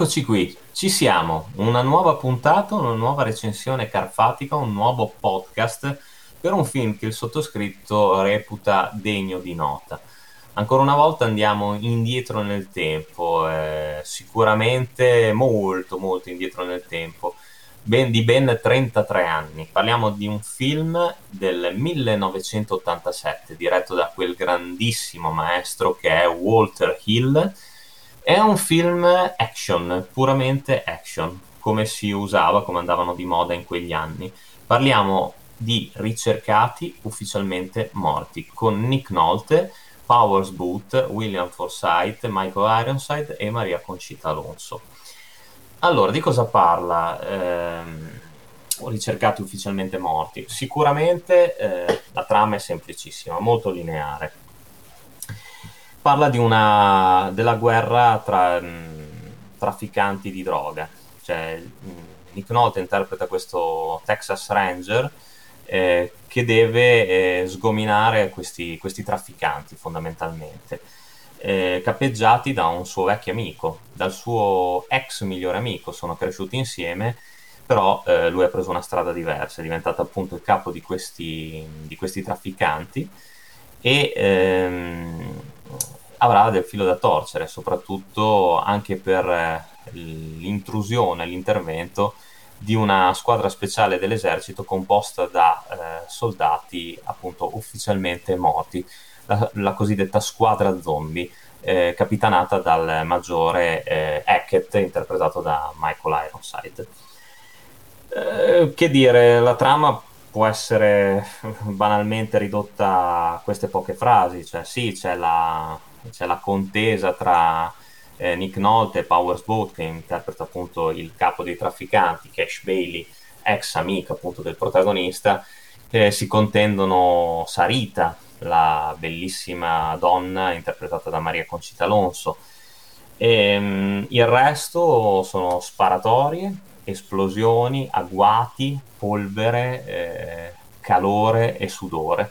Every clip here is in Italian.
Eccoci qui, ci siamo, una nuova puntata, una nuova recensione carfatica, un nuovo podcast per un film che il sottoscritto reputa degno di nota. Ancora una volta andiamo indietro nel tempo, eh, sicuramente molto molto indietro nel tempo, ben, di ben 33 anni. Parliamo di un film del 1987 diretto da quel grandissimo maestro che è Walter Hill è un film action, puramente action, come si usava, come andavano di moda in quegli anni. Parliamo di ricercati ufficialmente morti, con Nick Nolte, Powers Booth, William Forsythe, Michael Ironside e Maria Concita Alonso. Allora, di cosa parla? Ehm, ricercati ufficialmente morti. Sicuramente eh, la trama è semplicissima, molto lineare parla una, della guerra tra mh, mm, trafficanti di droga. Cioè, mh, mm, Nick Nolte interpreta questo Texas Ranger eh, che deve eh, sgominare questi, questi, trafficanti fondamentalmente, eh, capeggiati da un suo vecchio amico, dal suo ex migliore amico, sono cresciuti insieme, però eh, lui ha preso una strada diversa, è diventato appunto il capo di questi, di questi trafficanti e ehm, avrà del filo da torcere, soprattutto anche per eh, l'intrusione, l'intervento di una squadra speciale dell'esercito composta da eh, soldati appunto ufficialmente morti, la, la cosiddetta squadra zombie, eh, capitanata dal maggiore eh, Hackett, interpretato da Michael Ironside. Eh, che dire, la trama può essere banalmente ridotta a queste poche frasi, cioè sì, c'è la, c'è la contesa tra eh, Nick Nolte e Powers Boat che interpreta appunto il capo dei trafficanti, Cash Bailey, ex amica appunto del protagonista, eh, si contendono Sarita, la bellissima donna interpretata da Maria Concita Alonso. E, um, il resto sono sparatorie, esplosioni, agguati, polvere, eh, calore e sudore.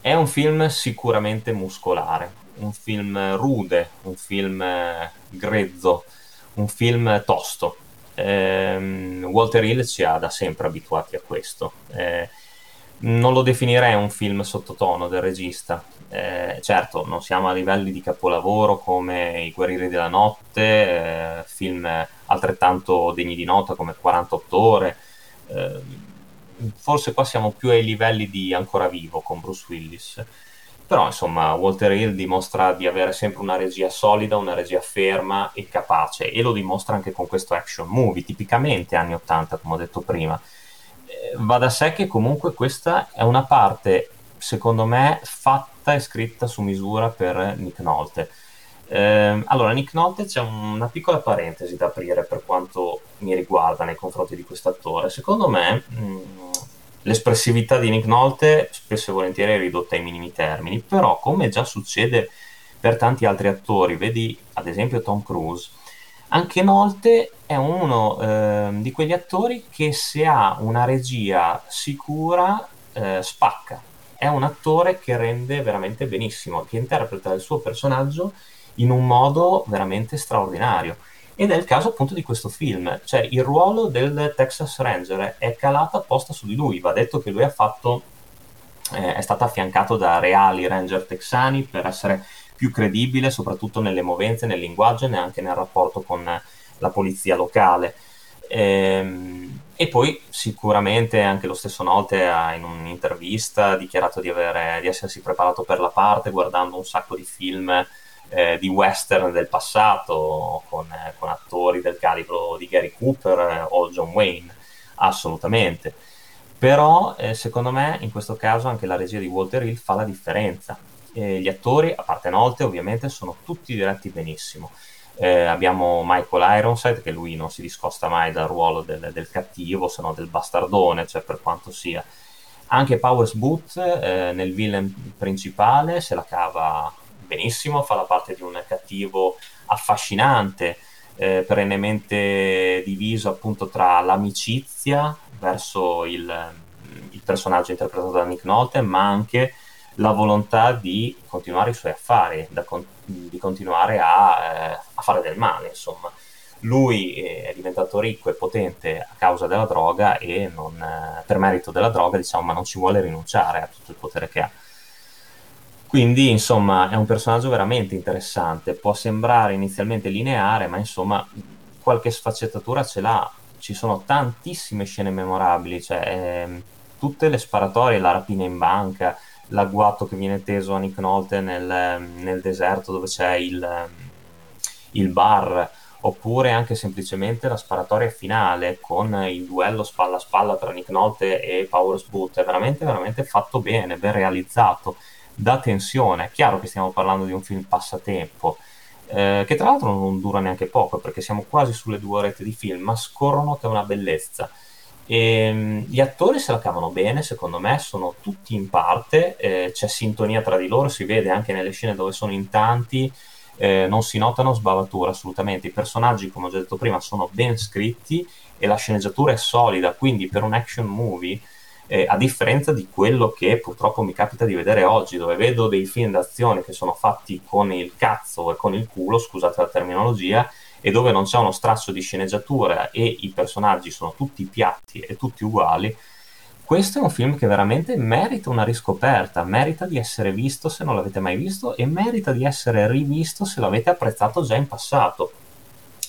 È un film sicuramente muscolare, un film rude, un film eh, grezzo, un film tosto. Eh, Walter Hill ci ha da sempre abituati a questo. Eh, non lo definirei un film sottotono del regista. Eh, certo, non siamo a livelli di capolavoro come I Guerrieri della Notte, eh, film altrettanto degni di nota come 48 ore. Eh, forse qua siamo più ai livelli di Ancora Vivo con Bruce Willis però insomma Walter Hill dimostra di avere sempre una regia solida, una regia ferma e capace e lo dimostra anche con questo action movie, tipicamente anni 80 come ho detto prima. Eh, va da sé che comunque questa è una parte, secondo me, fatta e scritta su misura per Nick Nolte. Eh, allora, Nick Nolte c'è una piccola parentesi da aprire per quanto mi riguarda nei confronti di questo attore. Secondo me, mh, mm, l'espressività di Nick Nolte spesso e volentieri è ridotta ai minimi termini, però come già succede per tanti altri attori, vedi ad esempio Tom Cruise, anche Nolte è uno eh, di quegli attori che se ha una regia sicura eh, spacca. È un attore che rende veramente benissimo, che interpreta il suo personaggio in un modo veramente straordinario. Ed è il caso appunto di questo film, cioè il ruolo del Texas Ranger è calato apposta su di lui, va detto che lui ha fatto, eh, è stato affiancato da reali ranger texani per essere più credibile, soprattutto nelle movenze, nel linguaggio e anche nel rapporto con la polizia locale. Ehm, e poi sicuramente anche lo stesso Nolte ha in un'intervista dichiarato di, avere, di essersi preparato per la parte guardando un sacco di film eh, di western del passato con, eh, con, attori del calibro di Gary Cooper eh, o John Wayne, assolutamente. Però eh, secondo me in questo caso anche la regia di Walter Hill fa la differenza. gli attori, a parte Nolte, ovviamente sono tutti diretti benissimo. Eh, abbiamo Michael Ironside che lui non si discosta mai dal ruolo del, del cattivo, se no del bastardone, cioè per quanto sia. Anche Powers Booth eh, nel villain principale se la cava benissimo, fa la parte di un cattivo affascinante, eh, perennemente diviso appunto tra l'amicizia verso il, il, personaggio interpretato da Nick Nolte, ma anche la volontà di continuare i suoi affari, con, di continuare a, eh, a, fare del male, insomma. lui è diventato ricco e potente a causa della droga e non, per merito della droga, diciamo, ma non ci vuole rinunciare a tutto il potere che ha. Quindi, insomma, è un personaggio veramente interessante. Può sembrare inizialmente lineare, ma insomma, qualche sfaccettatura ce l'ha. Ci sono tantissime scene memorabili, cioè ehm, tutte le sparatorie, la rapina in banca, l'agguato che viene teso a Nick Nolte nel, nel deserto dove c'è il, il bar oppure anche semplicemente la sparatoria finale con il duello spalla a spalla tra Nick Nolte e Powers Boot è veramente veramente fatto bene, ben realizzato, da tensione. È chiaro che stiamo parlando di un film passatempo, eh, che tra l'altro non dura neanche poco perché siamo quasi sulle due orette di film, ma scorrono che è una bellezza. E, ehm, gli attori se la cavano bene, secondo me, sono tutti in parte, eh, c'è sintonia tra di loro, si vede anche nelle scene dove sono in tanti, eh, non si notano sbavature assolutamente. I personaggi, come ho già detto prima, sono ben scritti e la sceneggiatura è solida, quindi per un action movie, eh, a differenza di quello che purtroppo mi capita di vedere oggi, dove vedo dei film d'azione che sono fatti con il cazzo e con il culo, scusate la terminologia, e dove non c'è uno straccio di sceneggiatura e i personaggi sono tutti piatti e tutti uguali, questo è un film che veramente merita una riscoperta, merita di essere visto se non l'avete mai visto e merita di essere rivisto se l'avete apprezzato già in passato.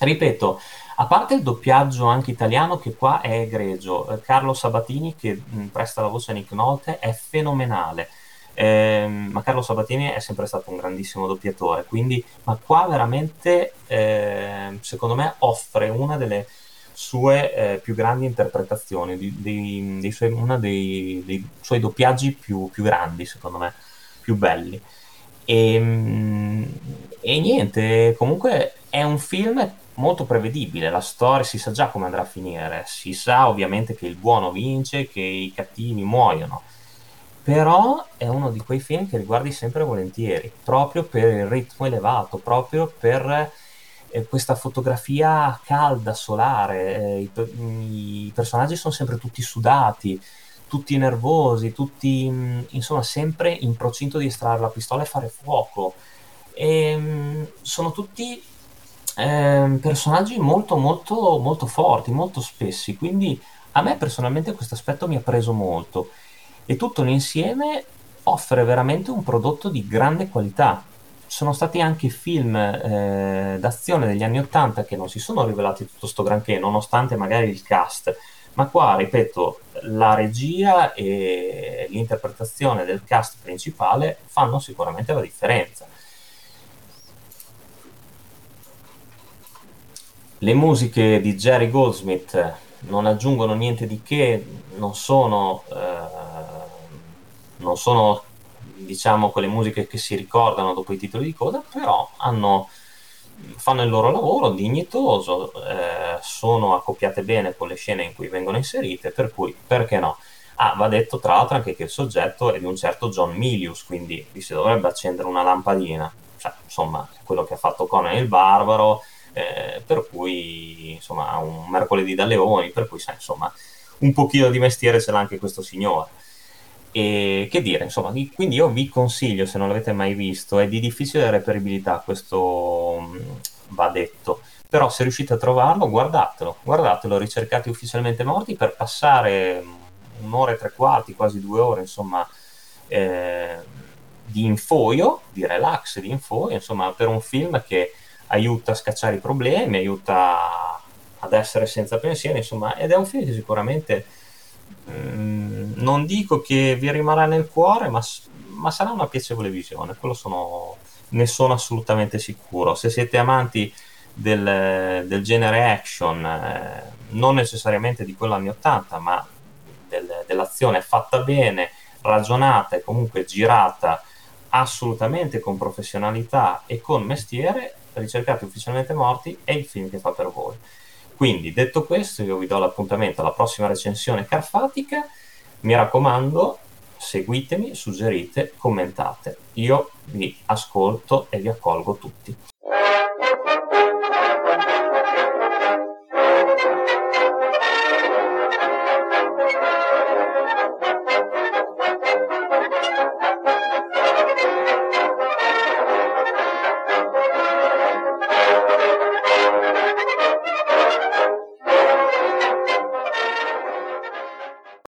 Ripeto, a parte il doppiaggio anche italiano che qua è egregio, eh, Carlo Sabatini che mh, presta la voce a Nick Nolte è fenomenale. Eh, ma Carlo Sabatini è sempre stato un grandissimo doppiatore, quindi, ma qua veramente, eh, secondo me, offre una delle sue eh, più grandi interpretazioni, di, di, di suoi, uno dei, dei, suoi doppiaggi più, più, grandi, secondo me, più belli. E, ehm, e niente, comunque è un film molto prevedibile, la storia si sa già come andrà a finire, si sa ovviamente che il buono vince, che i cattivi muoiono però è uno di quei film che riguardi sempre volentieri, proprio per il ritmo elevato, proprio per eh, questa fotografia calda, solare, eh, i, i, personaggi sono sempre tutti sudati, tutti nervosi, tutti mm, insomma sempre in procinto di estrarre la pistola e fare fuoco. E, mm, sono tutti eh, personaggi molto molto molto forti, molto spessi, quindi a me personalmente questo aspetto mi ha preso molto e tutto l'insieme offre veramente un prodotto di grande qualità. Sono stati anche film eh, d'azione degli anni Ottanta che non si sono rivelati tutto sto granché, nonostante magari il cast, ma qua, ripeto, la regia e l'interpretazione del cast principale fanno sicuramente la differenza. Le musiche di Jerry Goldsmith non aggiungono niente di che, non sono eh, non sono diciamo quelle musiche che si ricordano dopo i titoli di coda, però hanno, fanno il loro lavoro dignitoso, eh, sono accoppiate bene con le scene in cui vengono inserite, per cui perché no? Ah, va detto tra l'altro anche che il soggetto è di un certo John Milius, quindi vi si dovrebbe accendere una lampadina, cioè, insomma, quello che ha fatto Conan il Barbaro, eh, per cui insomma ha un mercoledì da leoni, per cui sai, insomma un pochino di mestiere ce l'ha anche questo signore. E che dire, insomma, quindi io vi consiglio, se non l'avete mai visto, è di difficile reperibilità, questo mm, va detto. Però se riuscite a trovarlo, guardatelo, guardatelo, ricercate ufficialmente morti per passare mm, un'ora e tre quarti, quasi due ore, insomma, eh, di infoio, di relax, di infoio, insomma, per un film che aiuta a scacciare i problemi, aiuta ad essere senza pensieri, insomma, ed è un film che sicuramente Mm, non dico che vi rimarrà nel cuore, ma, ma sarà una piacevole visione, quello sono, ne sono assolutamente sicuro. Se siete amanti del, del genere action, eh, non necessariamente di quello anni 80, ma del, dell'azione fatta bene, ragionata e comunque girata assolutamente con professionalità e con mestiere, ricercate ufficialmente morti, è il film che fa per voi. Quindi, detto questo, io vi do l'appuntamento alla prossima recensione carfatica. Mi raccomando, seguitemi, suggerite, commentate. Io vi ascolto e vi accolgo tutti.